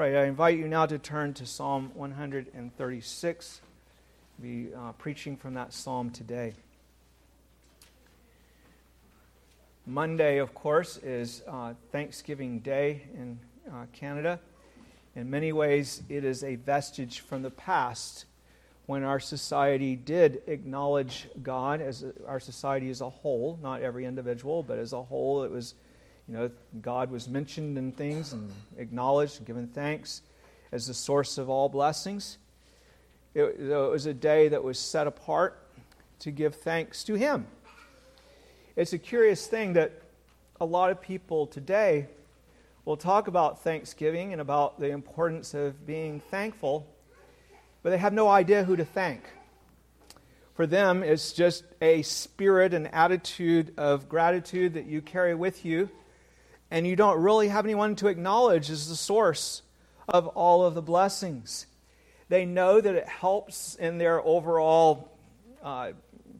All right, I invite you now to turn to Psalm 136. I'll be uh, preaching from that psalm today. Monday, of course, is uh, Thanksgiving Day in uh, Canada. In many ways, it is a vestige from the past when our society did acknowledge God as our society as a whole, not every individual, but as a whole. It was, you know, God was mentioned in things and acknowledged and given thanks as the source of all blessings. It, it was a day that was set apart to give thanks to Him. It's a curious thing that a lot of people today will talk about Thanksgiving and about the importance of being thankful, but they have no idea who to thank. For them, it's just a spirit and attitude of gratitude that you carry with you, and you don't really have anyone to acknowledge as the source of all of the blessings. They know that it helps in their overall uh,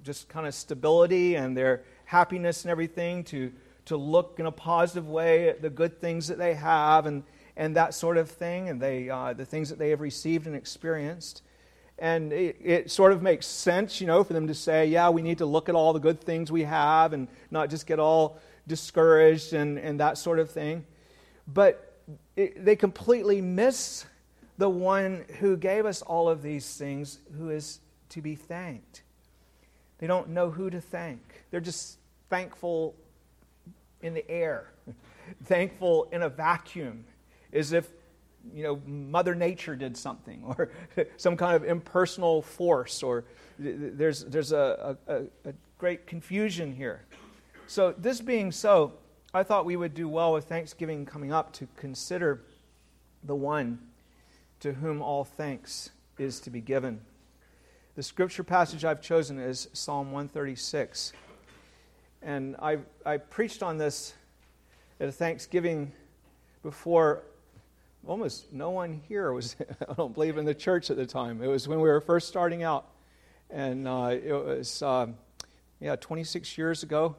just kind of stability and their happiness and everything, to, to look in a positive way at the good things that they have and, and that sort of thing, and they, uh, the things that they have received and experienced. And it, it sort of makes sense, you know, for them to say, yeah, we need to look at all the good things we have and not just get all discouraged and, and that sort of thing. But it, they completely miss the one who gave us all of these things, who is to be thanked. They don't know who to thank. They're just thankful in the air, thankful in a vacuum, as if you know Mother Nature did something, or some kind of impersonal force, or there's there's a, a, a great confusion here. So this being so, I thought we would do well with Thanksgiving coming up to consider the one to whom all thanks is to be given. The scripture passage I've chosen is Psalm 136. And I, I preached on this at a Thanksgiving before almost no one here was, I don't believe, in the church at the time. It was when we were first starting out. And uh, it was, uh, yeah, 26 years ago.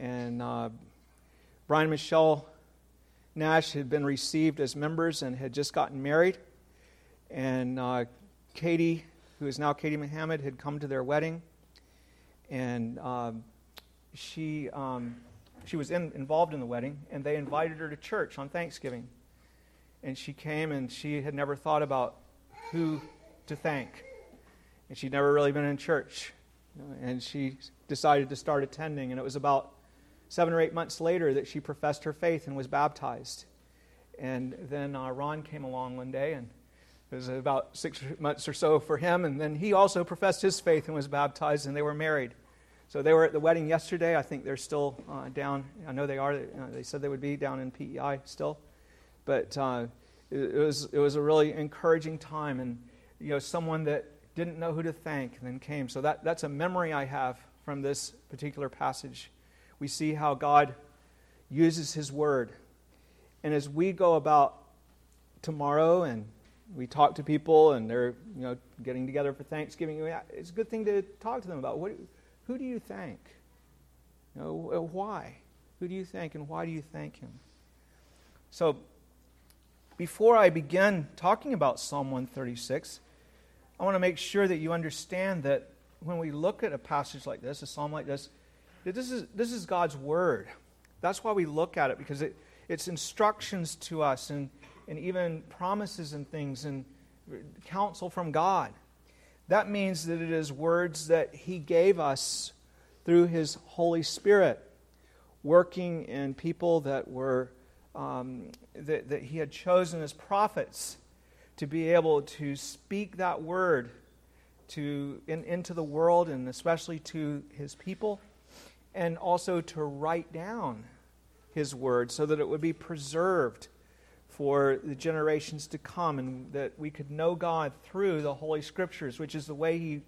And uh, Brian Michelle Nash had been received as members and had just gotten married. And uh, Katie, who is now Katie Muhammad, had come to their wedding. And um, she, um, she was in, involved in the wedding, and they invited her to church on Thanksgiving. And she came, and she had never thought about who to thank. And she'd never really been in church. And she decided to start attending, and it was about seven or eight months later that she professed her faith and was baptized. And then uh, Ron came along one day, and it was about six months or so for him. And then he also professed his faith and was baptized, and they were married. So they were at the wedding yesterday. I think they're still uh, down. I know they are. Uh, they said they would be down in PEI still. But uh, it, it, was, it was a really encouraging time. And, you know, someone that didn't know who to thank then came. So that, that's a memory I have from this particular passage. We see how God uses His Word. And as we go about tomorrow and we talk to people and they're you know getting together for Thanksgiving, it's a good thing to talk to them about what who do you thank? You know, why? Who do you thank and why do you thank him? So, before I begin talking about Psalm 136, I want to make sure that you understand that when we look at a passage like this, a psalm like this, this is, this is God's word. That's why we look at it, because it, it's instructions to us and, and even promises and things and counsel from God. That means that it is words that He gave us through His Holy Spirit, working in people that were um, that, that He had chosen as prophets to be able to speak that word to in, into the world and especially to His people, and also to write down His word so that it would be preserved for the generations to come and that we could know God through the Holy Scriptures, which is the way He,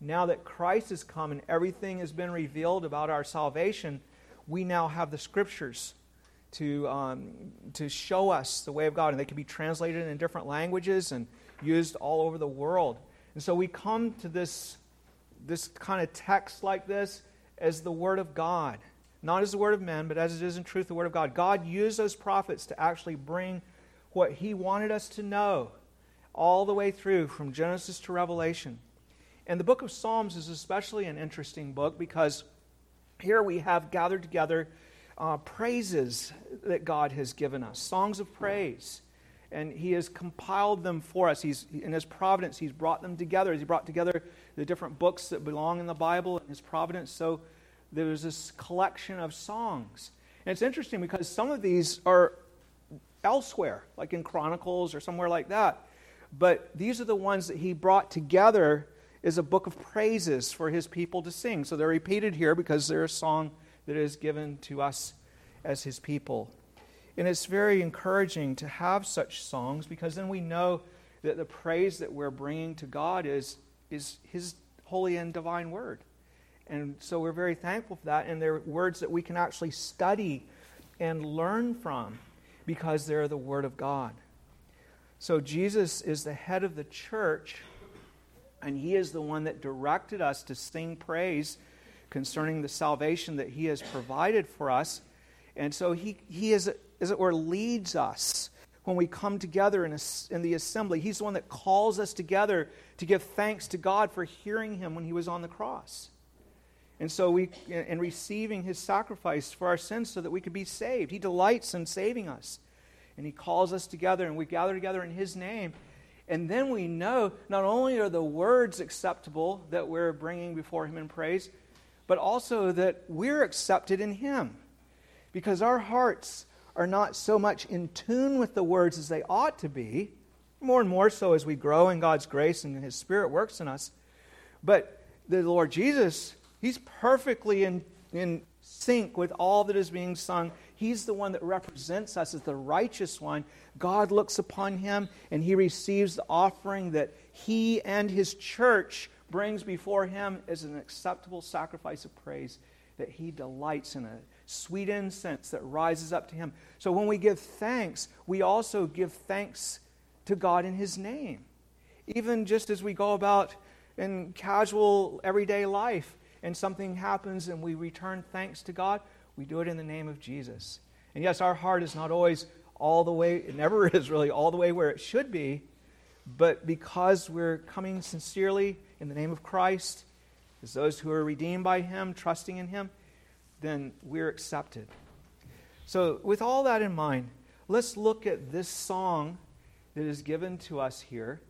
now that Christ has come and everything has been revealed about our salvation, we now have the Scriptures to, um, to show us the way of God. And they can be translated in different languages and used all over the world. And so we come to this, this kind of text like this as the Word of God. Not as the Word of men, but as it is in truth the Word of God. God used those prophets to actually bring what He wanted us to know all the way through from Genesis to Revelation. And the book of Psalms is especially an interesting book because here we have gathered together uh, praises that God has given us, songs of praise. And He has compiled them for us. He's, in His providence, He's brought them together. He brought together the different books that belong in the Bible in His providence. So there's this collection of songs. And it's interesting because some of these are elsewhere, like in Chronicles or somewhere like that. But these are the ones that He brought together as a book of praises for His people to sing. So they're repeated here because they're a song that is given to us as His people. And it's very encouraging to have such songs because then we know that the praise that we're bringing to God is, is His holy and divine word. And so we're very thankful for that. And they're words that we can actually study and learn from because they're the Word of God. So Jesus is the head of the church, and He is the one that directed us to sing praise concerning the salvation that He has provided for us. And so He, he is, as it were, leads us when we come together in, a, in the assembly. He's the one that calls us together to give thanks to God for hearing Him when He was on the cross. And so we, in receiving his sacrifice for our sins so that we could be saved, he delights in saving us. And he calls us together and we gather together in his name. And then we know not only are the words acceptable that we're bringing before him in praise, but also that we're accepted in him. Because our hearts are not so much in tune with the words as they ought to be, more and more so as we grow in God's grace and his spirit works in us. But the Lord Jesus He's perfectly in, in sync with all that is being sung. He's the one that represents us as the righteous one. God looks upon him and he receives the offering that he and his church brings before him as an acceptable sacrifice of praise that he delights in a sweet incense that rises up to him. So when we give thanks, we also give thanks to God in his name. Even just as we go about in casual everyday life, and something happens and we return thanks to God, we do it in the name of Jesus. And yes, our heart is not always all the way, it never is really all the way where it should be, but because we're coming sincerely in the name of Christ, as those who are redeemed by Him, trusting in Him, then we're accepted. So, with all that in mind, let's look at this song that is given to us here,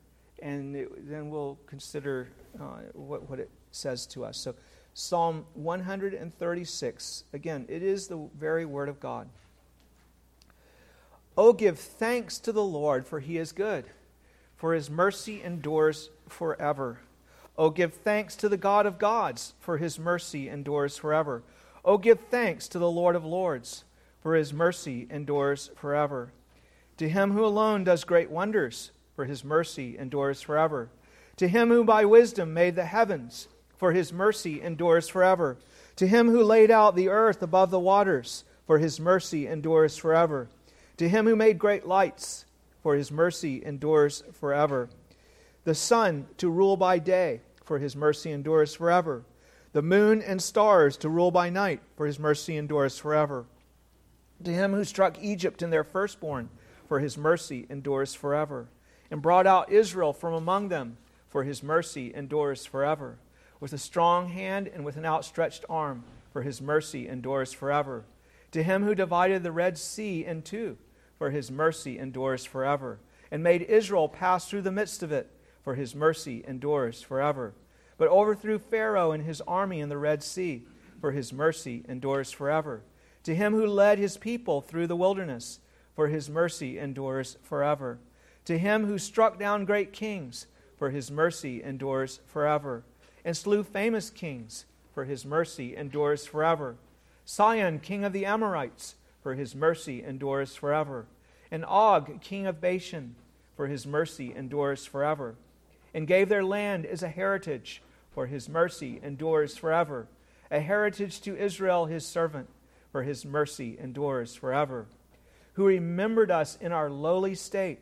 and it, then we'll consider uh, what, what it says to us. So, Psalm 136. Again, it is the very word of God. Oh, give thanks to the Lord, for he is good, for his mercy endures forever. Oh, give thanks to the God of gods, for his mercy endures forever. Oh, give thanks to the Lord of lords, for his mercy endures forever. To him who alone does great wonders, for his mercy endures forever. To him who by wisdom made the heavens, for his mercy endures forever. To him who laid out the earth above the waters, for his mercy endures forever. To him who made great lights, for his mercy endures forever. The sun to rule by day, for his mercy endures forever. The moon and stars to rule by night, for his mercy endures forever. To him who struck Egypt in their firstborn, for his mercy endures forever. And brought out Israel from among them, for his mercy endures forever with a strong hand and with an outstretched arm, for his mercy endures forever. To him who divided the Red Sea in two, for his mercy endures forever, and made Israel pass through the midst of it, for his mercy endures forever. But overthrew Pharaoh and his army in the Red Sea, for his mercy endures forever. To him who led his people through the wilderness, for his mercy endures forever. To him who struck down great kings, for his mercy endures forever and slew famous kings, for his mercy endures forever. Sihon, king of the Amorites, for his mercy endures forever. And Og, king of Bashan, for his mercy endures forever. And gave their land as a heritage, for his mercy endures forever. A heritage to Israel, his servant, for his mercy endures forever. Who remembered us in our lowly state,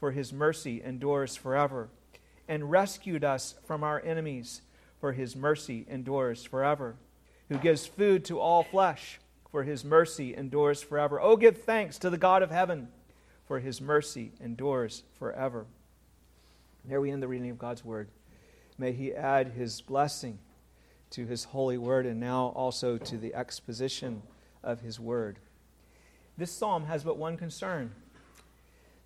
for his mercy endures forever. And rescued us from our enemies for his mercy endures forever. Who gives food to all flesh, for his mercy endures forever. Oh, give thanks to the God of heaven, for his mercy endures forever. There we end the reading of God's word. May he add his blessing to his holy word and now also to the exposition of his word. This psalm has but one concern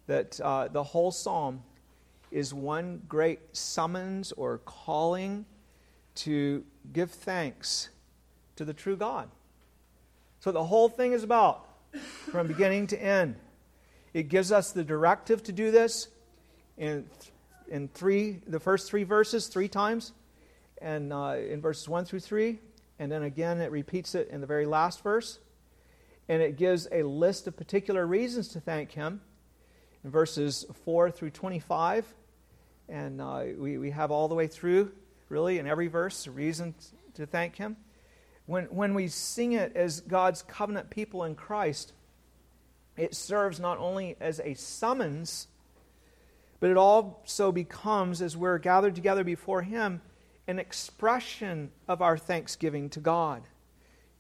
that uh, the whole psalm is one great summons or calling to give thanks to the true God. So the whole thing is about from beginning to end. It gives us the directive to do this in, in three, the first three verses, three times, and uh, in verses 1 through 3. And then again, it repeats it in the very last verse. And it gives a list of particular reasons to thank Him in verses 4 through 25. And uh, we, we have all the way through, really, in every verse, a reason to thank Him. When, when we sing it as God's covenant people in Christ, it serves not only as a summons, but it also becomes, as we're gathered together before Him, an expression of our thanksgiving to God.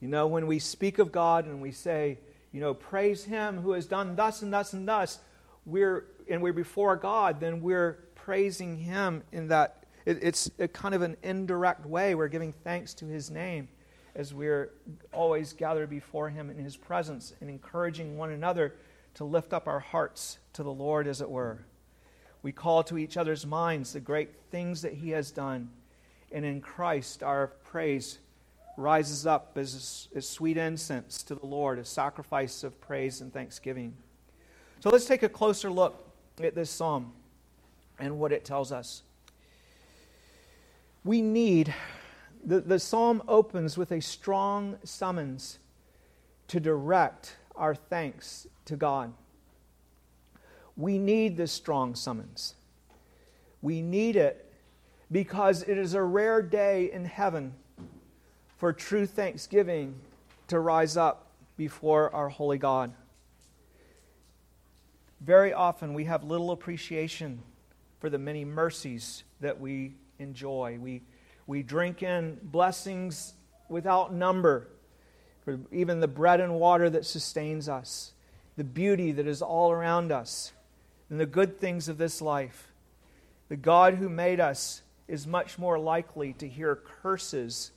You know, when we speak of God and we say, you know, praise Him who has done thus and thus and thus, we're, and we're before God, then we're praising Him in that. It, it's kind of an indirect way. We're giving thanks to His name as we're always gathered before Him in His presence and encouraging one another to lift up our hearts to the Lord, as it were. We call to each other's minds the great things that He has done. And in Christ, our praise rises up as, as sweet incense to the Lord, a sacrifice of praise and thanksgiving. So let's take a closer look at this psalm and what it tells us. We need the, the psalm opens with a strong summons to direct our thanks to God. We need this strong summons. We need it because it is a rare day in heaven for true thanksgiving to rise up before our holy God. Very often we have little appreciation for the many mercies that we enjoy. We we drink in blessings without number, for even the bread and water that sustains us, the beauty that is all around us, and the good things of this life. The God who made us is much more likely to hear curses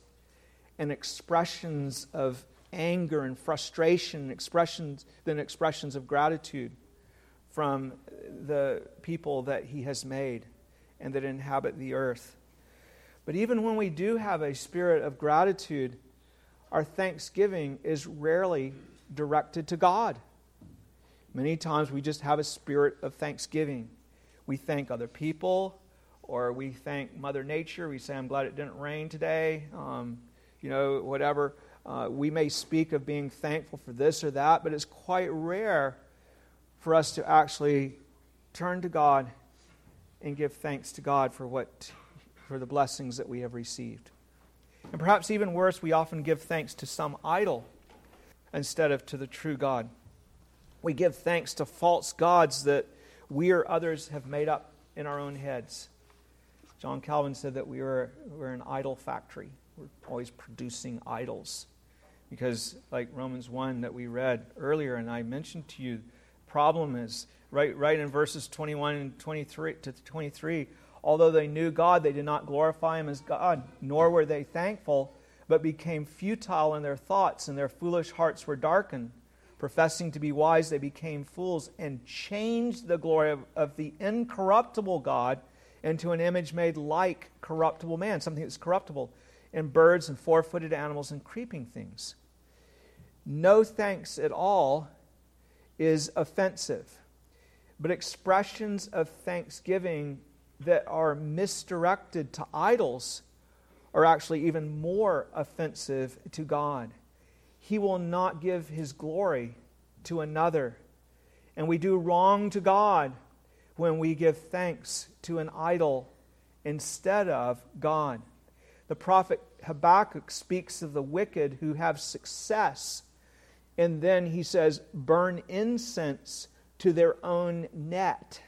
and expressions of anger and frustration expressions than expressions of gratitude from the people that he has made and that inhabit the earth. But even when we do have a spirit of gratitude, our thanksgiving is rarely directed to God. Many times we just have a spirit of thanksgiving. We thank other people, or we thank Mother Nature. We say, I'm glad it didn't rain today, um, you know, whatever. Uh, we may speak of being thankful for this or that, but it's quite rare for us to actually turn to God and give thanks to God for what for the blessings that we have received. And perhaps even worse, we often give thanks to some idol instead of to the true God. We give thanks to false gods that we or others have made up in our own heads. John Calvin said that we were, we're an idol factory. We're always producing idols. Because, like Romans 1 that we read earlier, and I mentioned to you, problem is right, right in verses 21 and 23 to 23 Although they knew God, they did not glorify Him as God, nor were they thankful, but became futile in their thoughts, and their foolish hearts were darkened. Professing to be wise, they became fools and changed the glory of, of the incorruptible God into an image made like corruptible man, something that's corruptible, in birds and four footed animals and creeping things. No thanks at all is offensive, but expressions of thanksgiving that are misdirected to idols are actually even more offensive to God. He will not give his glory to another. And we do wrong to God when we give thanks to an idol instead of God. The prophet Habakkuk speaks of the wicked who have success, and then he says, burn incense to their own net.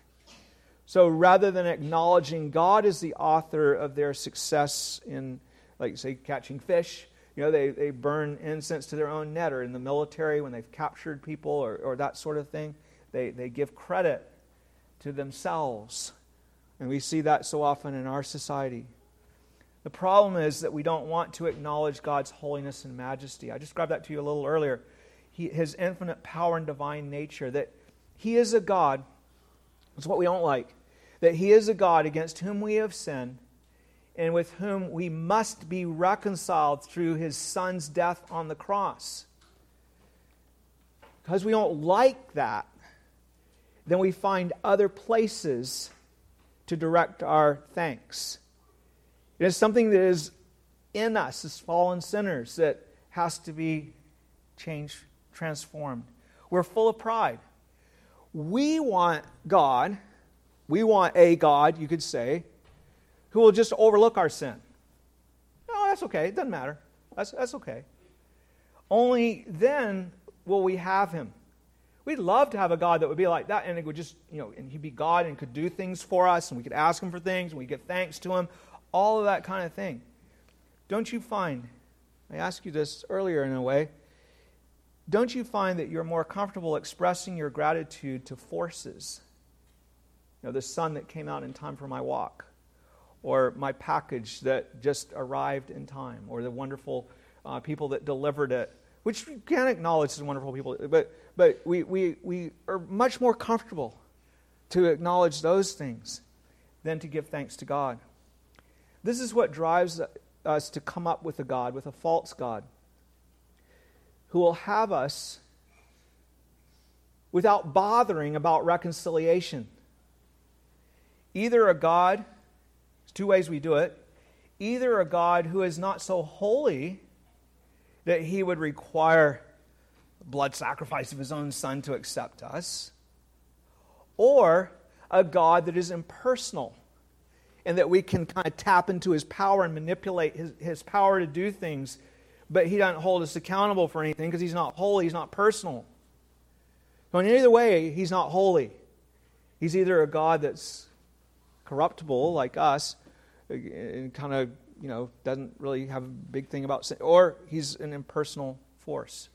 So rather than acknowledging God as the author of their success in, like, say, catching fish, you know, they, they burn incense to their own net, or in the military when they've captured people, or, or that sort of thing. they, they give credit to themselves. And we see that so often in our society. The problem is that we don't want to acknowledge God's holiness and majesty. I described that to you a little earlier. He, his infinite power and divine nature, that He is a God. That's what we don't like. That He is a God against whom we have sinned and with whom we must be reconciled through His Son's death on the cross. Because we don't like that, then we find other places to direct our thanks. It is something that is in us as fallen sinners that has to be changed, transformed. We're full of pride. We want God, we want a God, you could say, who will just overlook our sin. No, that's okay. It doesn't matter. That's, that's okay. Only then will we have him. We'd love to have a God that would be like that, and it would just, you know, and he'd be God and could do things for us, and we could ask him for things, and we give thanks to him, all of that kind of thing. Don't you find, I asked you this earlier in a way, don't you find that you're more comfortable expressing your gratitude to forces? You know, the sun that came out in time for my walk, or my package that just arrived in time, or the wonderful uh, people that delivered it, which you can acknowledge as wonderful people, but, but we, we, we are much more comfortable to acknowledge those things than to give thanks to God. This is what drives us to come up with a God, with a false God, who will have us without bothering about reconciliation. Either a God, two ways we do it, either a God who is not so holy that he would require blood sacrifice of his own son to accept us, or a God that is impersonal and that we can kind of tap into his power and manipulate his, his power to do things, but he doesn't hold us accountable for anything because he's not holy, he's not personal. So, in either way, he's not holy. He's either a God that's corruptible like us and kind of, you know, doesn't really have a big thing about sin, or he's an impersonal force.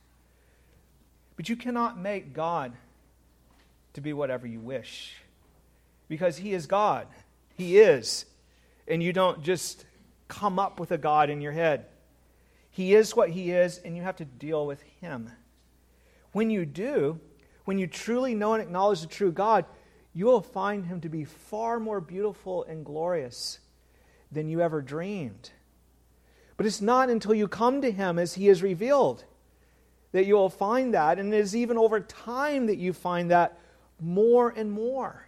But you cannot make God to be whatever you wish because he is God. He is. And you don't just come up with a God in your head. He is what He is, and you have to deal with Him. When you do, when you truly know and acknowledge the true God, you will find Him to be far more beautiful and glorious than you ever dreamed. But it's not until you come to Him as He is revealed that you will find that, and it is even over time that you find that more and more.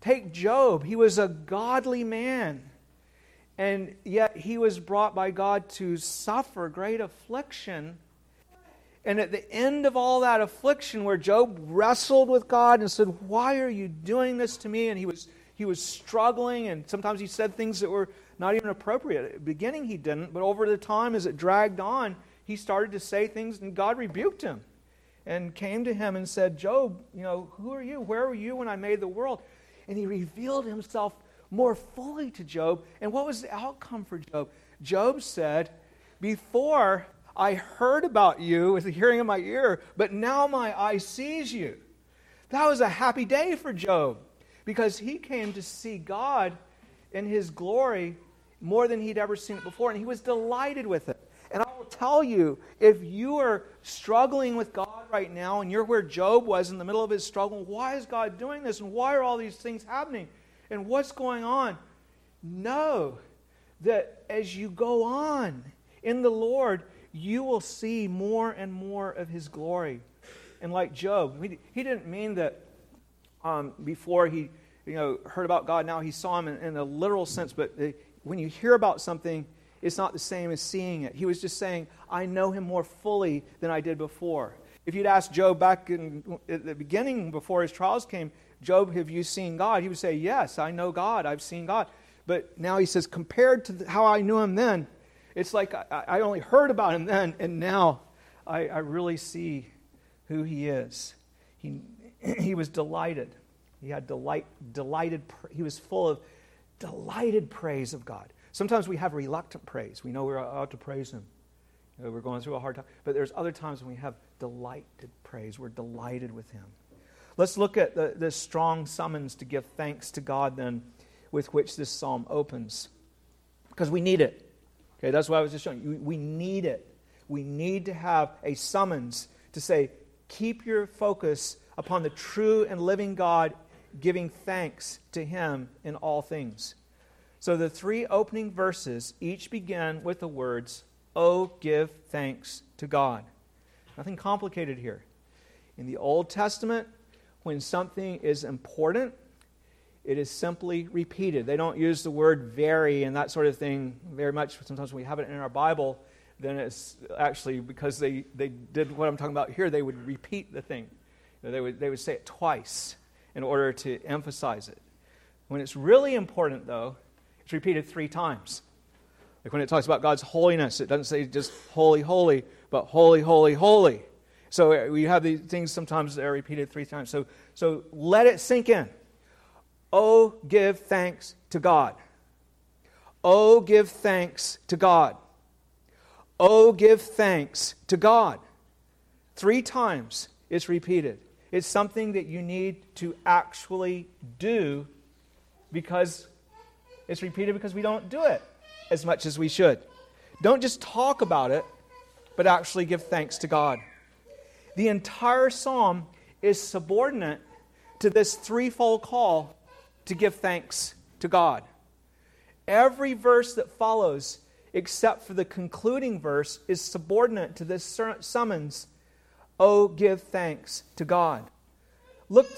Take Job. He was a godly man. And yet he was brought by God to suffer great affliction. And at the end of all that affliction, where Job wrestled with God and said, Why are you doing this to me? And he was, he was struggling, and sometimes he said things that were not even appropriate. At the beginning, he didn't, but over the time, as it dragged on, he started to say things, and God rebuked him and came to him and said, Job, you know, who are you? Where were you when I made the world? and he revealed himself more fully to Job. And what was the outcome for Job? Job said, Before I heard about you with the hearing of my ear, but now my eye sees you. That was a happy day for Job because he came to see God in his glory more than he'd ever seen it before, and he was delighted with it. And I will tell you, if you are struggling with God right now and you're where Job was in the middle of his struggle, why is God doing this? And why are all these things happening? And what's going on? Know that as you go on in the Lord, you will see more and more of his glory. And like Job, he didn't mean that um, before he you know, heard about God, now he saw him in, in a literal sense, but uh, when you hear about something, it's not the same as seeing it. He was just saying, I know him more fully than I did before. If you'd asked Job back in, at the beginning, before his trials came, Job, have you seen God? He would say, Yes, I know God. I've seen God. But now he says, compared to how I knew him then, it's like I, I only heard about him then, and now I, I really see who he is. He, he was delighted. He had delight, delighted, he was full of delighted praise of God. Sometimes we have reluctant praise. We know we're out to praise Him. You know, we're going through a hard time. But there's other times when we have delighted praise. We're delighted with Him. Let's look at the, the strong summons to give thanks to God then with which this psalm opens. Because we need it. Okay, that's what I was just showing you. We need it. We need to have a summons to say, keep your focus upon the true and living God, giving thanks to Him in all things. So the three opening verses each begin with the words, Oh, give thanks to God. Nothing complicated here. In the Old Testament, when something is important, it is simply repeated. They don't use the word very and that sort of thing very much. Sometimes when we have it in our Bible, then it's actually because they, they did what I'm talking about here, they would repeat the thing. They would, they would say it twice in order to emphasize it. When it's really important, though, it's repeated three times. Like when it talks about God's holiness, it doesn't say just holy, holy, but holy, holy, holy. So uh, we have these things sometimes that are repeated three times. So, so let it sink in. Oh, give thanks to God. Oh, give thanks to God. Oh, give thanks to God. Three times it's repeated. It's something that you need to actually do because it's repeated because we don't do it as much as we should. Don't just talk about it, but actually give thanks to God. The entire psalm is subordinate to this threefold call to give thanks to God. Every verse that follows, except for the concluding verse, is subordinate to this summons Oh, give thanks to God. Look,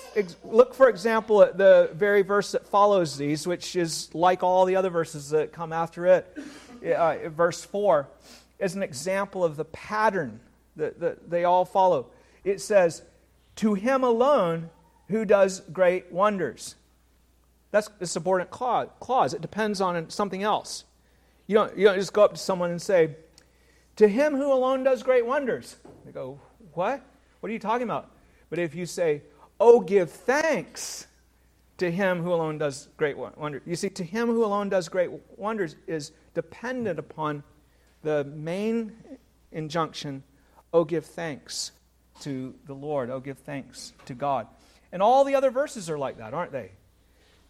look, for example, at the very verse that follows these, which is like all the other verses that come after it. Uh, verse 4 is an example of the pattern that, that they all follow. It says, To him alone who does great wonders. That's a subordinate clause. It depends on something else. You don't, you don't just go up to someone and say, To him who alone does great wonders. They go, What? What are you talking about? But if you say, Oh, give thanks to him who alone does great wonders. You see, to him who alone does great wonders is dependent upon the main injunction, Oh, give thanks to the Lord. Oh, give thanks to God. And all the other verses are like that, aren't they?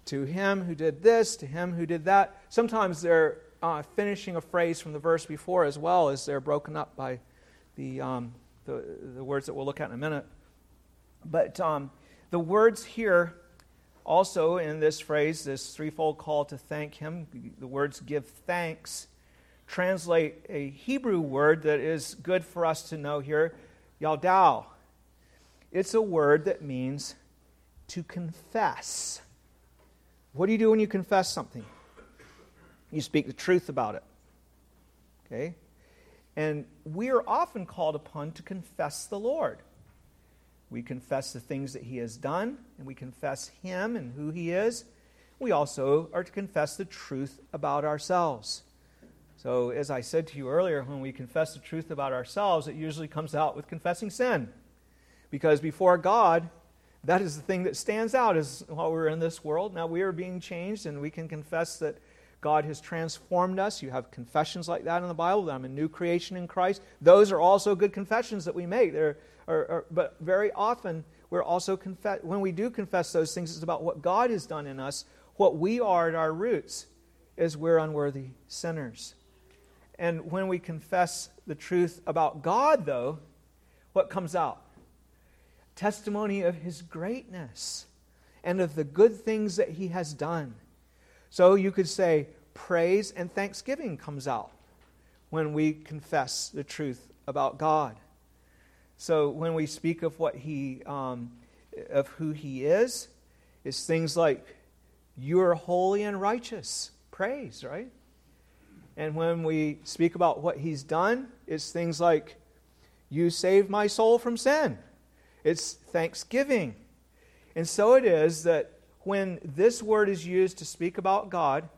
to him who did this, to him who did that. Sometimes they're uh, finishing a phrase from the verse before as well as they're broken up by the, um, the, the, words that we'll look at in a minute. But um, the words here also in this phrase, this threefold call to thank him, the words give thanks, translate a Hebrew word that is good for us to know here, yadah. It's a word that means to confess. What do you do when you confess something? You speak the truth about it. Okay? And we are often called upon to confess the Lord. We confess the things that He has done, and we confess Him and who He is. We also are to confess the truth about ourselves. So, as I said to you earlier, when we confess the truth about ourselves, it usually comes out with confessing sin. Because before God, that is the thing that stands out as while we're in this world. Now we are being changed, and we can confess that God has transformed us. You have confessions like that in the Bible that I'm a new creation in Christ. Those are also good confessions that we make. Are, are, but very often, we're also confess, when we do confess those things, it's about what God has done in us. What we are at our roots is we're unworthy sinners. And when we confess the truth about God, though, what comes out? testimony of his greatness and of the good things that he has done. So you could say praise and thanksgiving comes out when we confess the truth about God. So when we speak of what he, um, of who he is, it's things like you are holy and righteous. Praise, right? And when we speak about what he's done, it's things like you saved my soul from sin. It's thanksgiving. And so it is that when this word is used to speak about God,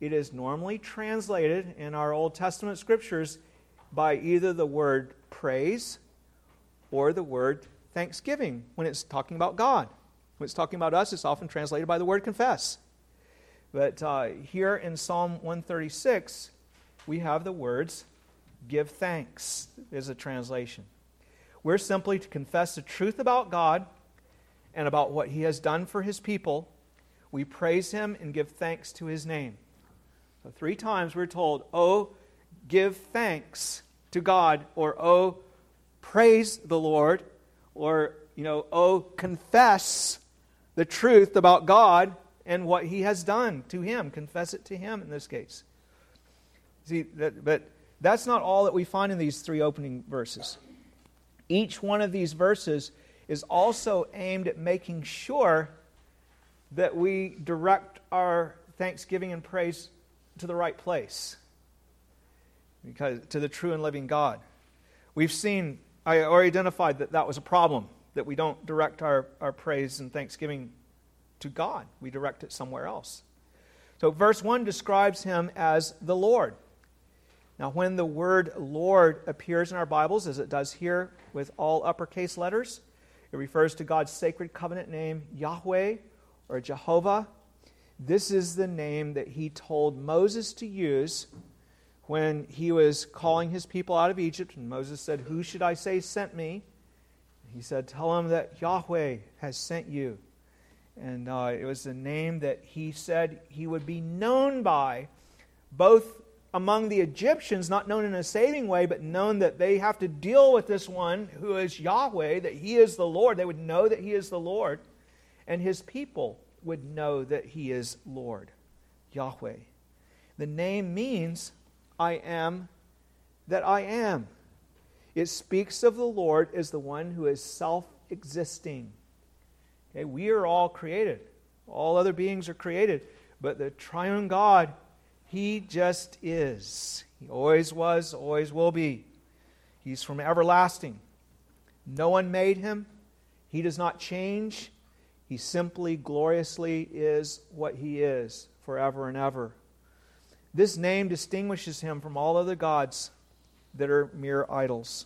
it is normally translated in our Old Testament scriptures by either the word praise or the word thanksgiving when it's talking about God. When it's talking about us, it's often translated by the word confess. But uh, here in Psalm 136, we have the words give thanks, is a translation. We're simply to confess the truth about God and about what he has done for his people, we praise him and give thanks to his name. So, three times we're told, Oh, give thanks to God, or Oh, praise the Lord, or, you know, Oh, confess the truth about God and what he has done to him. Confess it to him in this case. See, that, but that's not all that we find in these three opening verses. Each one of these verses is also aimed at making sure that we direct our thanksgiving and praise to the right place because to the true and living God. We've seen I already identified that that was a problem that we don't direct our, our praise and thanksgiving to God. We direct it somewhere else. So verse 1 describes him as the Lord. Now, when the word Lord appears in our Bibles, as it does here with all uppercase letters, it refers to God's sacred covenant name, Yahweh or Jehovah. This is the name that he told Moses to use when he was calling his people out of Egypt. And Moses said, Who should I say sent me? He said, Tell him that Yahweh has sent you. And uh, it was the name that he said he would be known by, both among the Egyptians, not known in a saving way, but known that they have to deal with this one who is Yahweh, that he is the Lord. They would know that he is the Lord, and his people would know that he is Lord, Yahweh. The name means I am that I am. It speaks of the Lord as the one who is self existing. Okay, we are all created, all other beings are created, but the triune God he just is. He always was, always will be. He's from everlasting. No one made him. He does not change. He simply, gloriously is what he is forever and ever. This name distinguishes him from all other gods that are mere idols.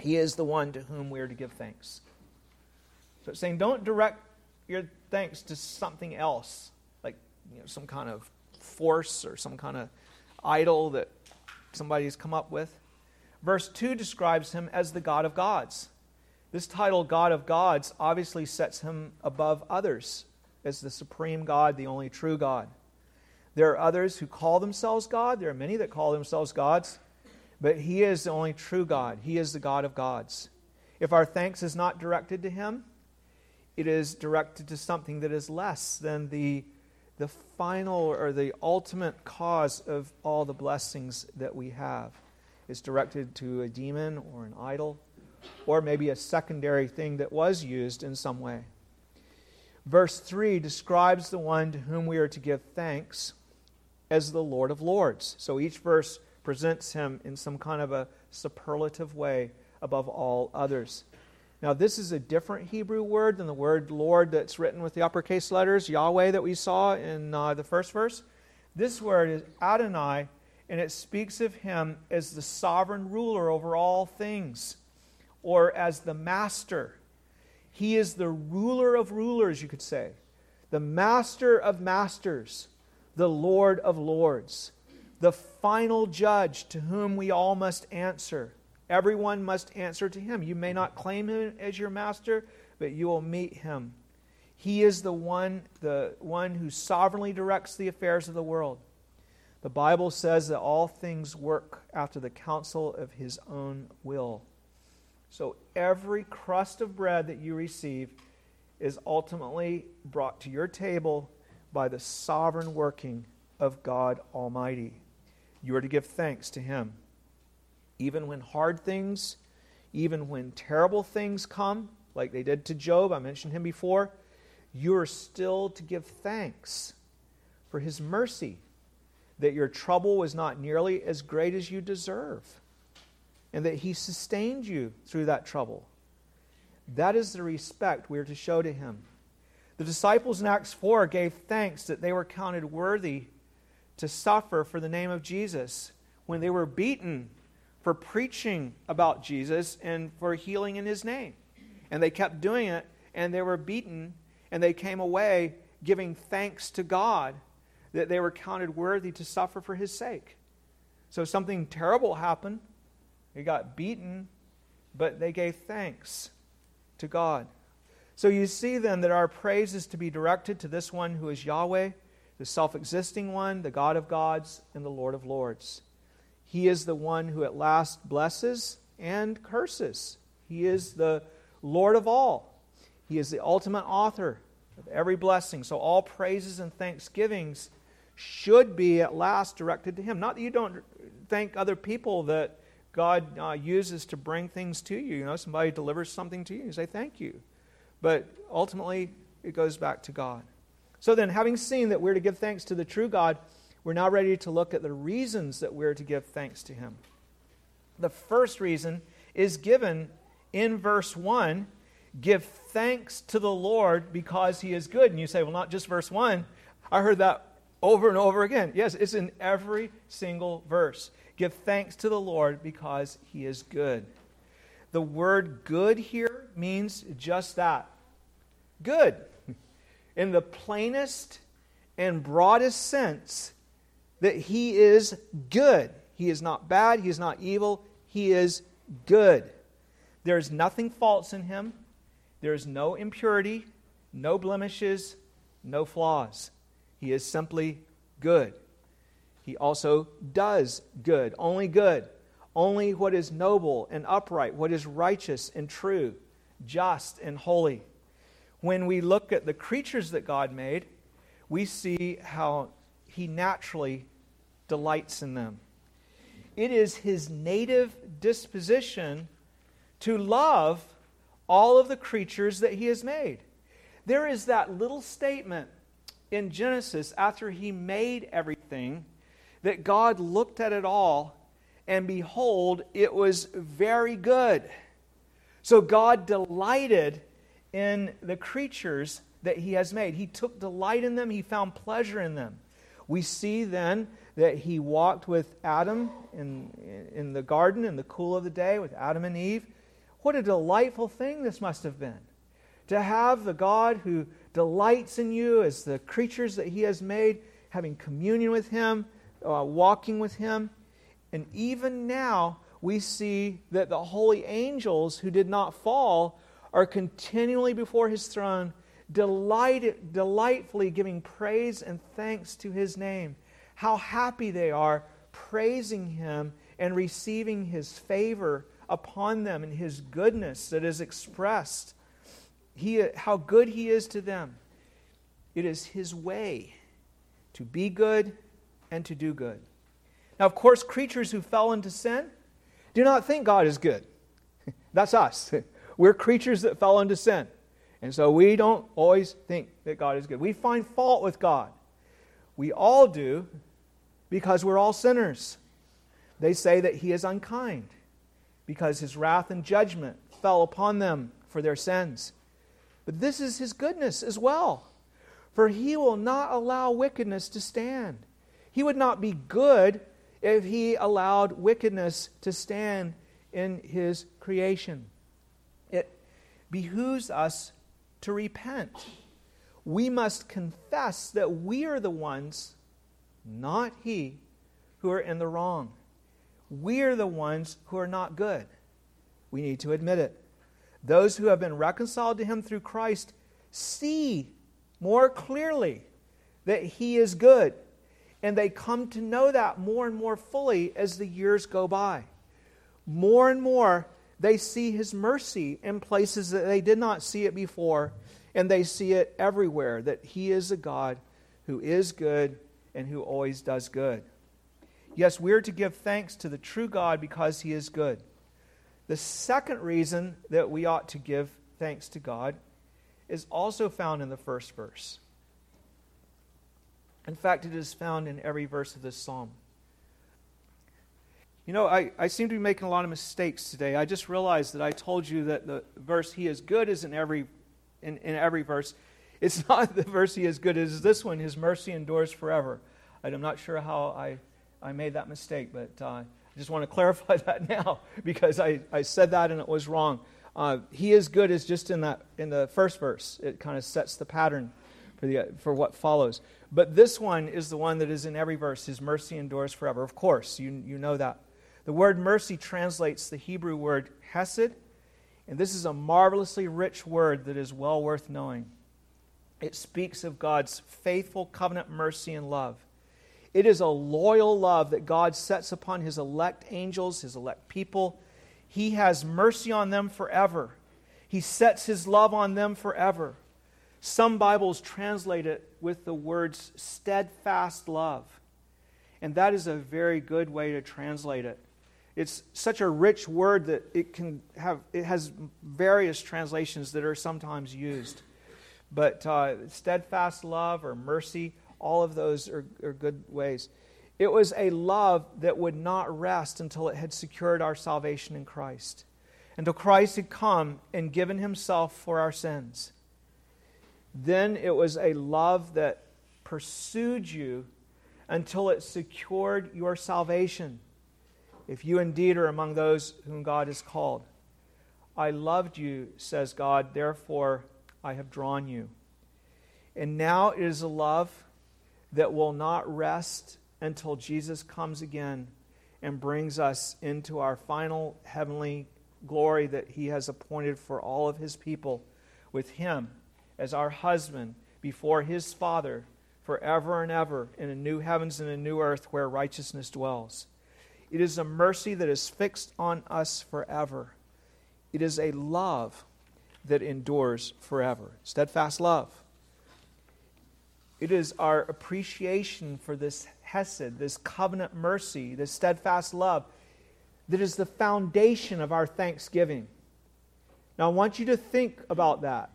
He is the one to whom we are to give thanks. So it's saying don't direct your thanks to something else, like you know, some kind of force or some kind of idol that somebody's come up with. Verse 2 describes him as the God of gods. This title, God of gods, obviously sets him above others as the supreme God, the only true God. There are others who call themselves God. There are many that call themselves gods. But he is the only true God. He is the God of gods. If our thanks is not directed to him, it is directed to something that is less than the the final or the ultimate cause of all the blessings that we have is directed to a demon or an idol or maybe a secondary thing that was used in some way. Verse 3 describes the one to whom we are to give thanks as the Lord of Lords. So each verse presents him in some kind of a superlative way above all others. Now, this is a different Hebrew word than the word Lord that's written with the uppercase letters, Yahweh, that we saw in uh, the first verse. This word is Adonai, and it speaks of him as the sovereign ruler over all things, or as the master. He is the ruler of rulers, you could say, the master of masters, the Lord of lords, the final judge to whom we all must answer Everyone must answer to him. You may not claim him as your master, but you will meet him. He is the one, the one who sovereignly directs the affairs of the world. The Bible says that all things work after the counsel of his own will. So every crust of bread that you receive is ultimately brought to your table by the sovereign working of God Almighty. You are to give thanks to him even when hard things, even when terrible things come, like they did to Job, I mentioned him before, you are still to give thanks for his mercy, that your trouble was not nearly as great as you deserve, and that he sustained you through that trouble. That is the respect we are to show to him. The disciples in Acts 4 gave thanks that they were counted worthy to suffer for the name of Jesus when they were beaten for preaching about Jesus and for healing in his name. And they kept doing it, and they were beaten, and they came away giving thanks to God that they were counted worthy to suffer for his sake. So something terrible happened. They got beaten, but they gave thanks to God. So you see then that our praise is to be directed to this one who is Yahweh, the self existing one, the God of gods, and the Lord of lords. He is the one who at last blesses and curses. He is the Lord of all. He is the ultimate author of every blessing. So all praises and thanksgivings should be at last directed to Him. Not that you don't thank other people that God uh, uses to bring things to you. You know, somebody delivers something to you, you say thank you. But ultimately, it goes back to God. So then, having seen that we're to give thanks to the true God, we're now ready to look at the reasons that we're to give thanks to Him. The first reason is given in verse 1 give thanks to the Lord because He is good. And you say, well, not just verse 1. I heard that over and over again. Yes, it's in every single verse. Give thanks to the Lord because he is good. The word good here means just that good. In the plainest and broadest sense, that he is good. He is not bad, he is not evil, he is good. There is nothing false in him, there is no impurity, no blemishes, no flaws. He is simply good. He also does good, only good, only what is noble and upright, what is righteous and true, just and holy. When we look at the creatures that God made, we see how He naturally delights in them. It is His native disposition to love all of the creatures that He has made. There is that little statement in Genesis after He made everything that God looked at it all, and behold, it was very good. So God delighted in the creatures that He has made. He took delight in them, He found pleasure in them. We see then that He walked with Adam in, in the garden in the cool of the day with Adam and Eve. What a delightful thing this must have been. To have the God who delights in you as the creatures that He has made, having communion with Him, uh, walking with him. And even now, we see that the holy angels who did not fall are continually before his throne, delight, delightfully giving praise and thanks to his name. How happy they are praising him and receiving his favor upon them and his goodness that is expressed. He, how good he is to them. It is his way to be good and to do good. Now, of course, creatures who fell into sin do not think God is good. That's us. We're creatures that fell into sin. And so we don't always think that God is good. We find fault with God. We all do because we're all sinners. They say that He is unkind because His wrath and judgment fell upon them for their sins. But this is His goodness as well. For He will not allow wickedness to stand. He would not be good if he allowed wickedness to stand in his creation. It behooves us to repent. We must confess that we are the ones, not he, who are in the wrong. We are the ones who are not good. We need to admit it. Those who have been reconciled to him through Christ see more clearly that he is good and they come to know that more and more fully as the years go by. More and more, they see His mercy in places that they did not see it before, and they see it everywhere that He is a God who is good and who always does good. Yes, we're to give thanks to the true God because He is good. The second reason that we ought to give thanks to God is also found in the first verse. In fact, it is found in every verse of this psalm. You know, I, I seem to be making a lot of mistakes today. I just realized that I told you that the verse He is good is in every, in, in every verse. It's not the verse He is good, as this one His mercy endures forever. I'm not sure how I, I made that mistake, but uh, I just want to clarify that now because I, I said that and it was wrong. Uh, he is good is just in, that, in the first verse, it kind of sets the pattern for, the, for what follows. But this one is the one that is in every verse. His mercy endures forever. Of course, you, you know that. The word mercy translates the Hebrew word hesed, And this is a marvelously rich word that is well worth knowing. It speaks of God's faithful covenant mercy and love. It is a loyal love that God sets upon his elect angels, his elect people. He has mercy on them forever. He sets his love on them forever. Some Bibles translate it with the words steadfast love. And that is a very good way to translate it. It's such a rich word that it can have it has various translations that are sometimes used. But uh, steadfast love or mercy, all of those are, are good ways. It was a love that would not rest until it had secured our salvation in Christ, until Christ had come and given himself for our sins. Then it was a love that pursued you until it secured your salvation. If you indeed are among those whom God has called, I loved you, says God, therefore I have drawn you. And now it is a love that will not rest until Jesus comes again and brings us into our final heavenly glory that he has appointed for all of his people with him as our husband before his Father forever and ever in a new heavens and a new earth where righteousness dwells. It is a mercy that is fixed on us forever. It is a love that endures forever. Steadfast love. It is our appreciation for this Hesed, this covenant mercy, this steadfast love, that is the foundation of our thanksgiving. Now, I want you to think about that.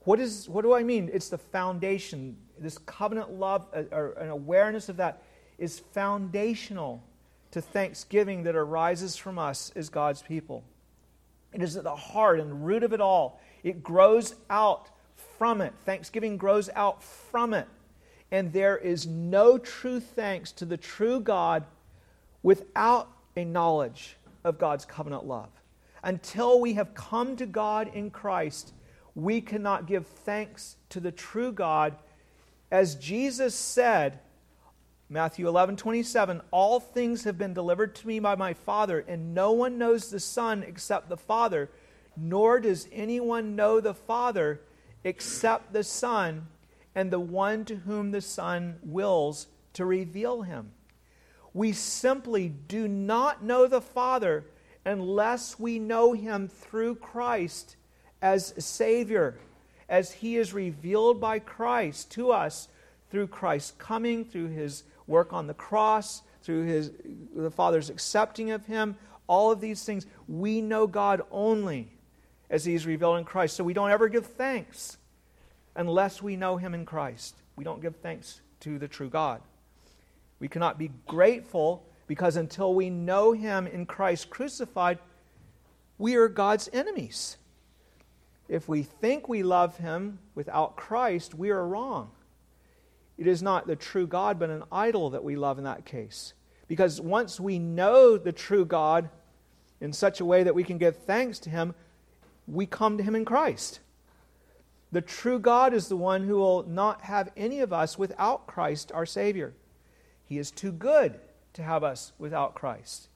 What, is, what do I mean? It's the foundation. This covenant love, uh, or an awareness of that, is foundational to thanksgiving that arises from us as God's people. It is at the heart and root of it all. It grows out from it. Thanksgiving grows out from it. And there is no true thanks to the true God without a knowledge of God's covenant love. Until we have come to God in Christ, we cannot give thanks to the true God. As Jesus said, Matthew 11, 27, all things have been delivered to me by my Father, and no one knows the Son except the Father, nor does anyone know the Father except the Son and the one to whom the Son wills to reveal him. We simply do not know the Father unless we know him through Christ as Savior, as he is revealed by Christ to us through Christ's coming, through his work on the cross, through his, the Father's accepting of him, all of these things. We know God only as he's revealed in Christ. So we don't ever give thanks unless we know him in Christ. We don't give thanks to the true God. We cannot be grateful because until we know him in Christ crucified, we are God's enemies. If we think we love him without Christ, we are wrong. It is not the true God, but an idol that we love in that case. Because once we know the true God in such a way that we can give thanks to him, we come to him in Christ. The true God is the one who will not have any of us without Christ, our Savior. He is too good to have us without Christ.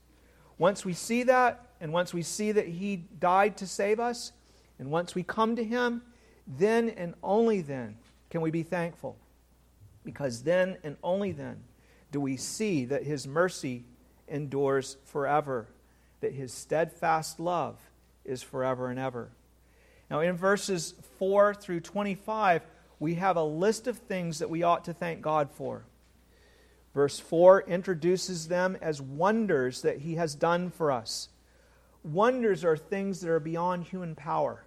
Once we see that, and once we see that He died to save us, and once we come to Him, then and only then can we be thankful. Because then and only then do we see that His mercy endures forever, that His steadfast love is forever and ever. Now, in verses 4 through 25, we have a list of things that we ought to thank God for. Verse 4 introduces them as wonders that He has done for us. Wonders are things that are beyond human power,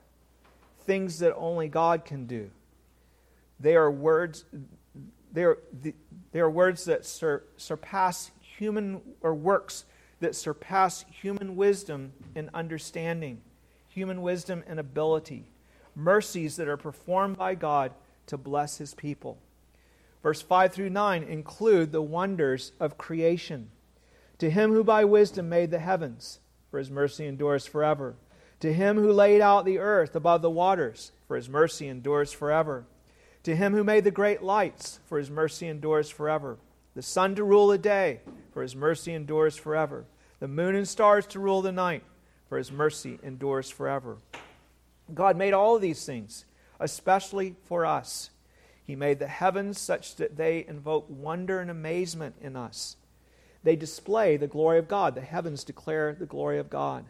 things that only God can do. They are words, they are, they are words that sur, surpass human, or works that surpass human wisdom and understanding human wisdom and ability, mercies that are performed by God to bless his people. Verse 5 through 9 include the wonders of creation. To him who by wisdom made the heavens, for his mercy endures forever. To him who laid out the earth above the waters, for his mercy endures forever. To him who made the great lights, for his mercy endures forever. The sun to rule the day, for his mercy endures forever. The moon and stars to rule the night, for his mercy endures forever. God made all of these things, especially for us. He made the heavens such that they invoke wonder and amazement in us. They display the glory of God. The heavens declare the glory of God.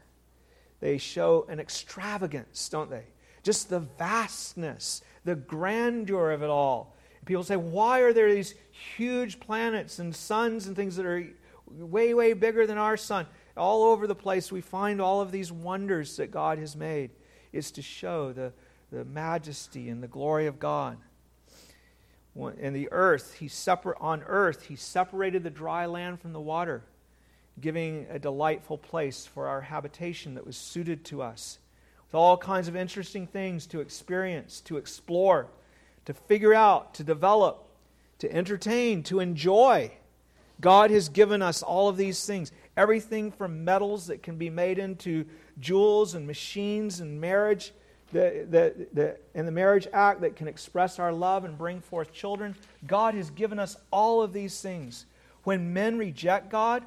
They show an extravagance, don't they? Just the vastness, the grandeur of it all. People say, why are there these huge planets and suns and things that are way, way bigger than our sun? All over the place, we find all of these wonders that God has made. It's to show the, the majesty and the glory of God. In the earth, he separ- on earth, he separated the dry land from the water, giving a delightful place for our habitation that was suited to us, all kinds of interesting things to experience, to explore, to figure out, to develop, to entertain, to enjoy. God has given us all of these things. Everything from metals that can be made into jewels and machines and marriage, the, the, the, and the marriage act that can express our love and bring forth children. God has given us all of these things. When men reject God,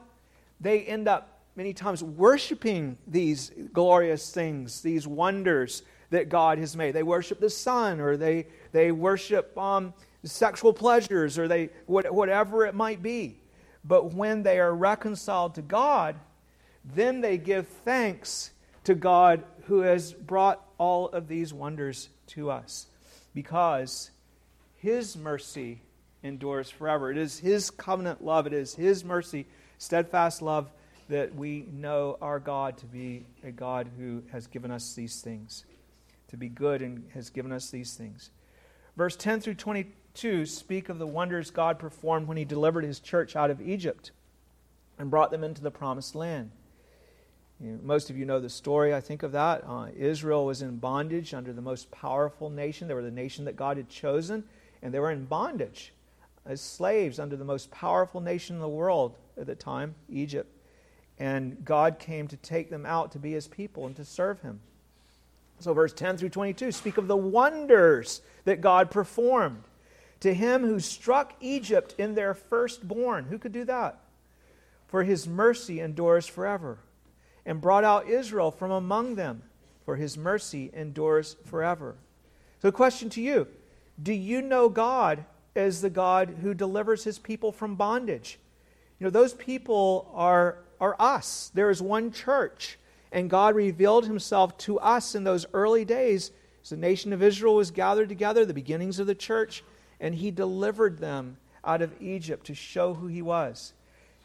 they end up many times worshiping these glorious things, these wonders that God has made. They worship the sun, or they, they worship um, sexual pleasures, or they whatever it might be. But when they are reconciled to God, then they give thanks to God who has brought all of these wonders to us because his mercy endures forever. It is his covenant love, it is his mercy, steadfast love that we know our God to be a God who has given us these things, to be good and has given us these things. Verse 10 through 22 speak of the wonders God performed when he delivered his church out of Egypt and brought them into the promised land. You know, most of you know the story, I think, of that. Uh, Israel was in bondage under the most powerful nation. They were the nation that God had chosen, and they were in bondage as slaves under the most powerful nation in the world at the time, Egypt. And God came to take them out to be his people and to serve him. So, verse 10 through 22 speak of the wonders that God performed to him who struck Egypt in their firstborn. Who could do that? For his mercy endures forever. And brought out Israel from among them, for his mercy endures forever. So, question to you Do you know God as the God who delivers his people from bondage? You know, those people are, are us. There is one church. And God revealed himself to us in those early days as the nation of Israel was gathered together, the beginnings of the church and he delivered them out of Egypt to show who he was.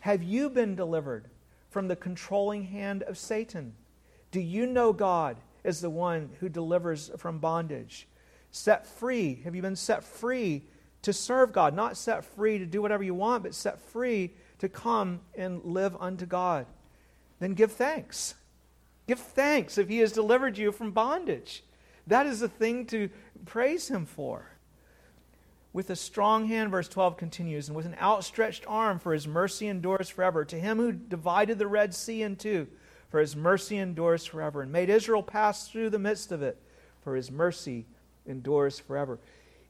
Have you been delivered from the controlling hand of Satan? Do you know God as the one who delivers from bondage? Set free. Have you been set free to serve God? Not set free to do whatever you want, but set free to come and live unto God. Then give thanks. Give thanks if He has delivered you from bondage. That is the thing to praise Him for with a strong hand, verse 12 continues, and with an outstretched arm, for his mercy endures forever. To him who divided the Red Sea in two, for his mercy endures forever, and made Israel pass through the midst of it, for his mercy endures forever.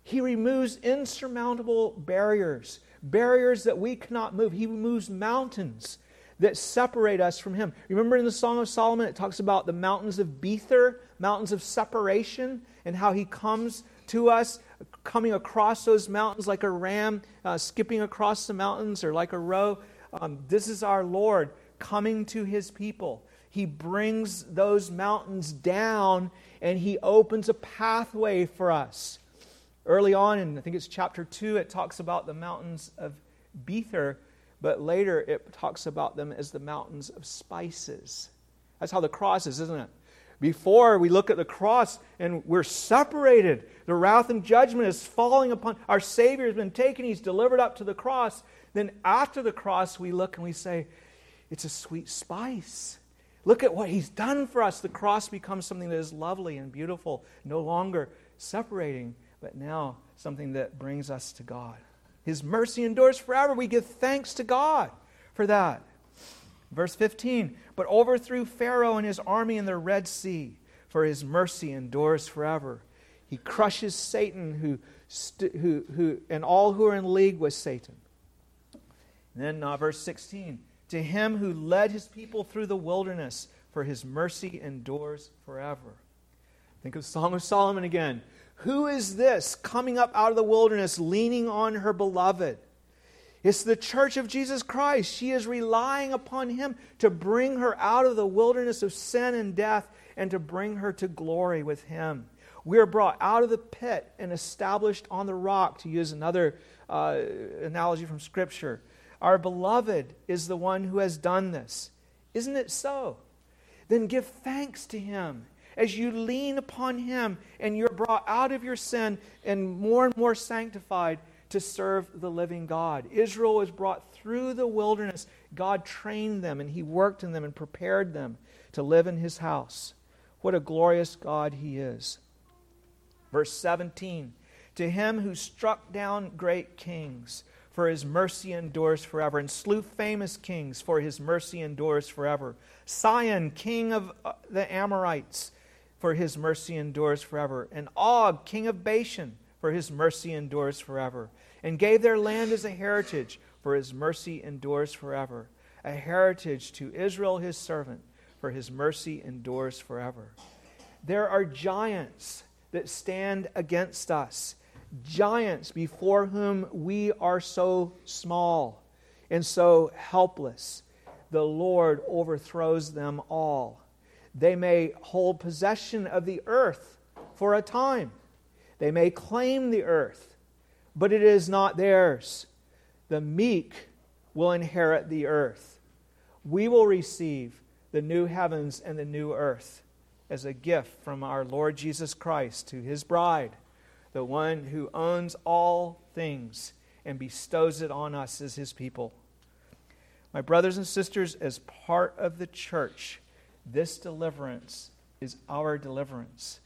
He removes insurmountable barriers, barriers that we cannot move. He removes mountains that separate us from him. Remember in the Song of Solomon, it talks about the mountains of Bether, mountains of separation, and how he comes to us, coming across those mountains like a ram uh, skipping across the mountains or like a roe. Um, this is our Lord coming to his people. He brings those mountains down and he opens a pathway for us. Early on, in I think it's chapter 2, it talks about the mountains of Bether, but later it talks about them as the mountains of spices. That's how the cross is, isn't it? Before we look at the cross and we're separated, the wrath and judgment is falling upon our Savior has been taken, He's delivered up to the cross. Then after the cross, we look and we say, It's a sweet spice. Look at what He's done for us. The cross becomes something that is lovely and beautiful, no longer separating, but now something that brings us to God. His mercy endures forever. We give thanks to God for that. Verse 15, but overthrew Pharaoh and his army in the Red Sea, for his mercy endures forever. He crushes Satan who, st- who, who, and all who are in league with Satan. And then uh, verse 16, to him who led his people through the wilderness for his mercy endures forever. Think of Song of Solomon again. Who is this coming up out of the wilderness, leaning on her beloved? It's the church of Jesus Christ. She is relying upon him to bring her out of the wilderness of sin and death and to bring her to glory with him. We are brought out of the pit and established on the rock, to use another uh, analogy from Scripture. Our beloved is the one who has done this. Isn't it so? Then give thanks to him as you lean upon him and you're brought out of your sin and more and more sanctified to serve the living God. Israel was brought through the wilderness. God trained them and he worked in them and prepared them to live in his house. What a glorious God he is. Verse 17 To him who struck down great kings, for his mercy endures forever, and slew famous kings, for his mercy endures forever. Sihon, king of uh, the Amorites, for his mercy endures forever. And Og, king of Bashan, for his mercy endures forever. And gave their land as a heritage, for his mercy endures forever. A heritage to Israel his servant, for his mercy endures forever. There are giants that stand against us giants before whom we are so small and so helpless. The Lord overthrows them all. They may hold possession of the earth for a time, they may claim the earth, but it is not theirs. The meek will inherit the earth. We will receive the new heavens and the new earth as a gift from our Lord Jesus Christ to his bride the one who owns all things and bestows it on us as his people. My brothers and sisters, as part of the church, this deliverance is our deliverance.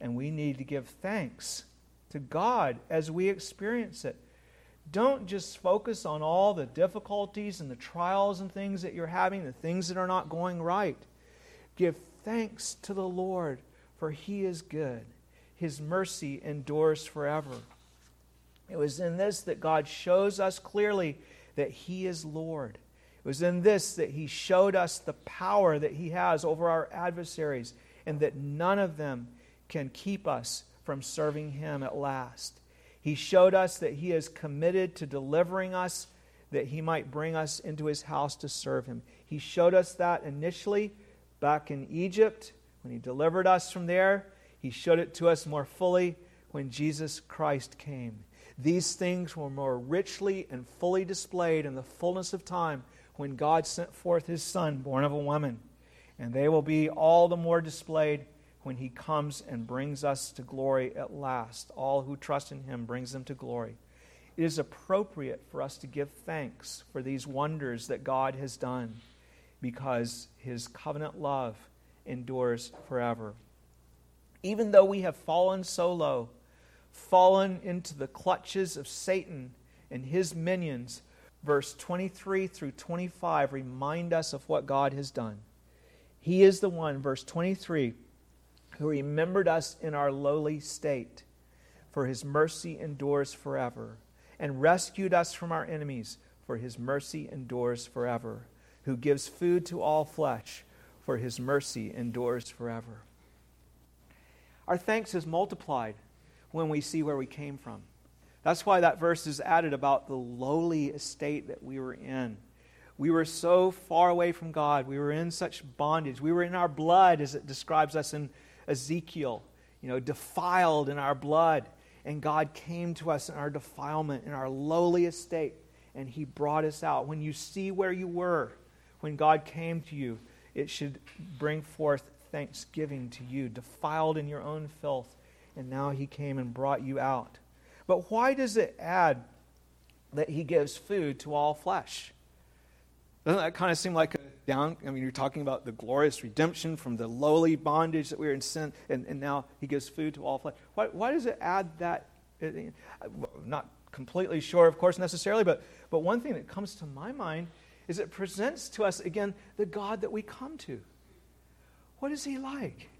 And we need to give thanks to God as we experience it. Don't just focus on all the difficulties and the trials and things that you're having, the things that are not going right. Give thanks to the Lord, for he is good his mercy endures forever. It was in this that God shows us clearly that he is Lord. It was in this that he showed us the power that he has over our adversaries and that none of them can keep us from serving him at last. He showed us that he is committed to delivering us that he might bring us into his house to serve him. He showed us that initially back in Egypt when he delivered us from there. He showed it to us more fully when Jesus Christ came. These things were more richly and fully displayed in the fullness of time when God sent forth his Son, born of a woman. And they will be all the more displayed when he comes and brings us to glory at last. All who trust in him brings them to glory. It is appropriate for us to give thanks for these wonders that God has done because his covenant love endures forever even though we have fallen so low, fallen into the clutches of Satan and his minions, verse 23 through 25 remind us of what God has done. He is the one, verse 23, who remembered us in our lowly state, for his mercy endures forever, and rescued us from our enemies, for his mercy endures forever, who gives food to all flesh, for his mercy endures forever. Our thanks is multiplied when we see where we came from. That's why that verse is added about the lowly estate that we were in. We were so far away from God. We were in such bondage. We were in our blood, as it describes us in Ezekiel, you know, defiled in our blood. And God came to us in our defilement, in our lowly estate, and He brought us out. When you see where you were, when God came to you, it should bring forth thanksgiving to you, defiled in your own filth, and now he came and brought you out. But why does it add that he gives food to all flesh? Doesn't that kind of seem like a down? I mean, you're talking about the glorious redemption from the lowly bondage that we were in sin, and, and now he gives food to all flesh. Why, why does it add that? Uh, not completely sure, of course, necessarily, but, but one thing that comes to my mind is it presents to us again the God that we come to. What is he like?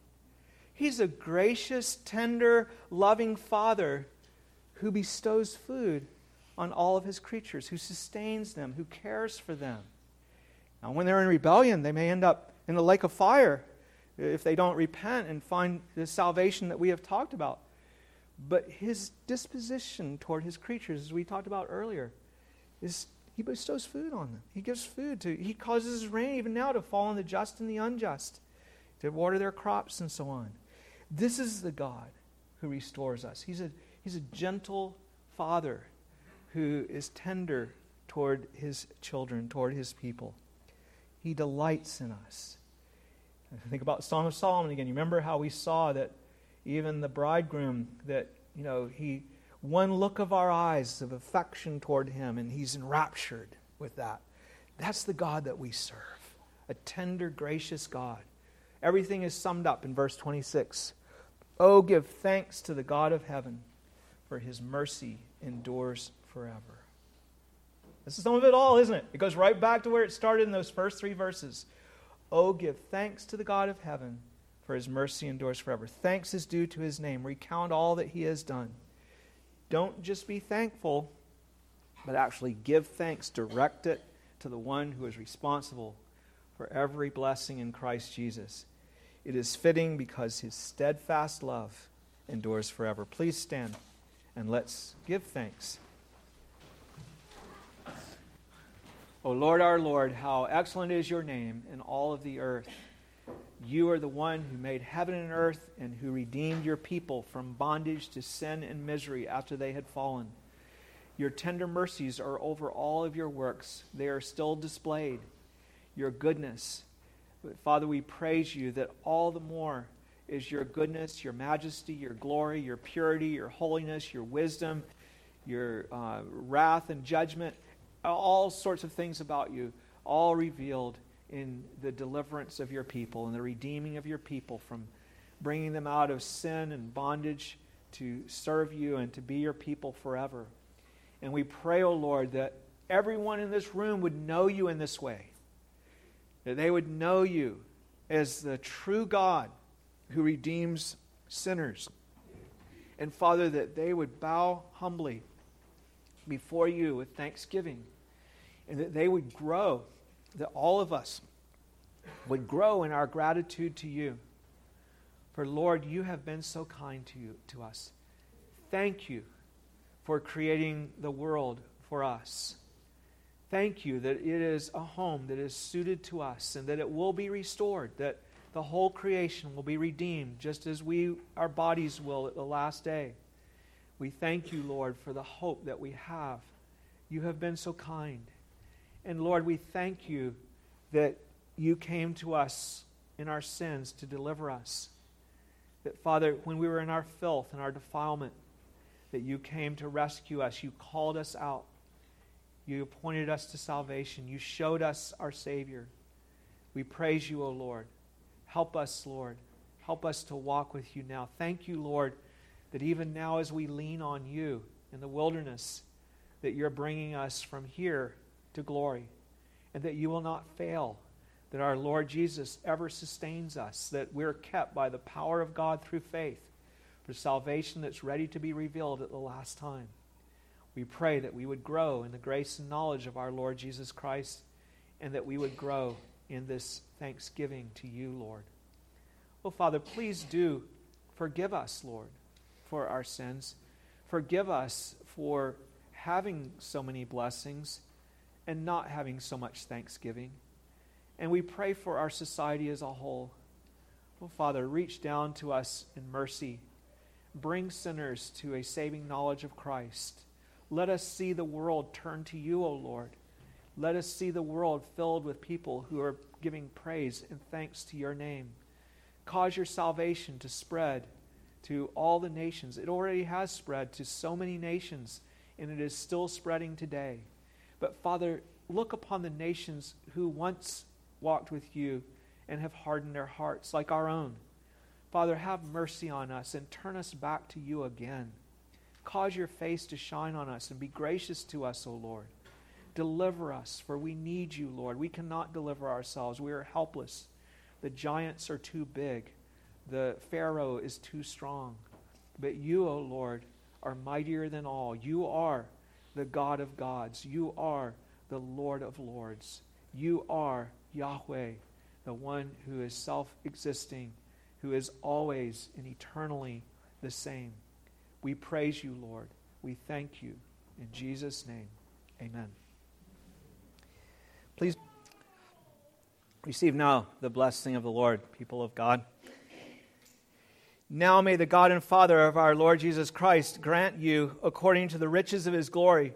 He's a gracious, tender, loving father who bestows food on all of his creatures, who sustains them, who cares for them. Now, when they're in rebellion, they may end up in the lake of fire if they don't repent and find the salvation that we have talked about. But his disposition toward his creatures, as we talked about earlier, is he bestows food on them. He gives food to, he causes rain even now to fall on the just and the unjust, to water their crops and so on. This is the God who restores us. He's a, he's a gentle father who is tender toward his children, toward his people. He delights in us. Think about Song of Solomon again. You remember how we saw that even the bridegroom, that, you know, he, one look of our eyes of affection toward him, and he's enraptured with that. That's the God that we serve a tender, gracious God. Everything is summed up in verse 26. Oh, give thanks to the God of heaven, for his mercy endures forever. This is sum of it all, isn't it? It goes right back to where it started in those first three verses. Oh, give thanks to the God of heaven, for his mercy endures forever. Thanks is due to his name. Recount all that he has done. Don't just be thankful, but actually give thanks. Direct it to the one who is responsible for every blessing in Christ Jesus. It is fitting because his steadfast love endures forever. Please stand and let's give thanks. O Lord our Lord, how excellent is your name in all of the earth. You are the one who made heaven and earth and who redeemed your people from bondage to sin and misery after they had fallen. Your tender mercies are over all of your works, they are still displayed. Your goodness. Father, we praise you that all the more is your goodness, your majesty, your glory, your purity, your holiness, your wisdom, your uh, wrath and judgment, all sorts of things about you, all revealed in the deliverance of your people and the redeeming of your people from bringing them out of sin and bondage to serve you and to be your people forever. And we pray, O oh Lord, that everyone in this room would know you in this way, that they would know you as the true God who redeems sinners. And Father, that they would bow humbly before you with thanksgiving and that they would grow that all of us would grow in our gratitude to you. For Lord, you have been so kind to you to us. Thank you for creating the world for us. Thank you that it is a home that is suited to us and that it will be restored, that the whole creation will be redeemed just as we our bodies will at the last day. We thank you, Lord, for the hope that we have. You have been so kind. And Lord, we thank you that you came to us in our sins to deliver us. That, Father, when we were in our filth and our defilement, that you came to rescue us. You called us out. You appointed us to salvation. You showed us our Savior. We praise you, O Lord. Help us, Lord. Help us to walk with you now. Thank you, Lord, that even now as we lean on you in the wilderness, that you're bringing us from here to glory, and that you will not fail, that our Lord Jesus ever sustains us, that we're kept by the power of God through faith for salvation that's ready to be revealed at the last time. We pray that we would grow in the grace and knowledge of our Lord Jesus Christ, and that we would grow in this thanksgiving to you, Lord. Oh, Father, please do forgive us, Lord, for our sins. Forgive us for having so many blessings and not having so much thanksgiving. And we pray for our society as a whole. Oh, Father, reach down to us in mercy. Bring sinners to a saving knowledge of Christ. Let us see the world turn to you, O Lord. Let us see the world filled with people who are giving praise and thanks to your name. Cause your salvation to spread to all the nations. It already has spread to so many nations, and it is still spreading today. But Father, look upon the nations who once walked with you and have hardened their hearts like our own. Father, have mercy on us and turn us back to you again. Cause your face to shine on us and be gracious to us, O Lord. Deliver us, for we need you, Lord. We cannot deliver ourselves. We are helpless. The giants are too big, the Pharaoh is too strong. But you, O Lord, are mightier than all. You are the God of gods. You are the Lord of lords. You are Yahweh, the one who is self existing, who is always and eternally the same. We praise you, Lord. We thank you. In Jesus' name, amen. Please receive now the blessing of the Lord, people of God. Now may the God and Father of our Lord Jesus Christ grant you, according to the riches of his glory,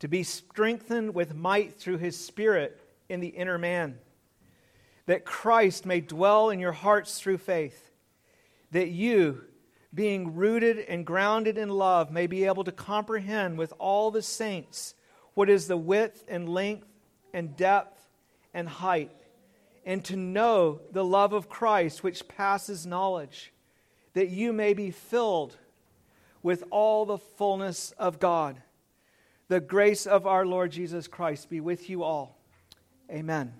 to be strengthened with might through his Spirit in the inner man, that Christ may dwell in your hearts through faith, that you, being rooted and grounded in love, may be able to comprehend with all the saints what is the width and length and depth and height, and to know the love of Christ which passes knowledge that you may be filled with all the fullness of God. The grace of our Lord Jesus Christ be with you all. Amen.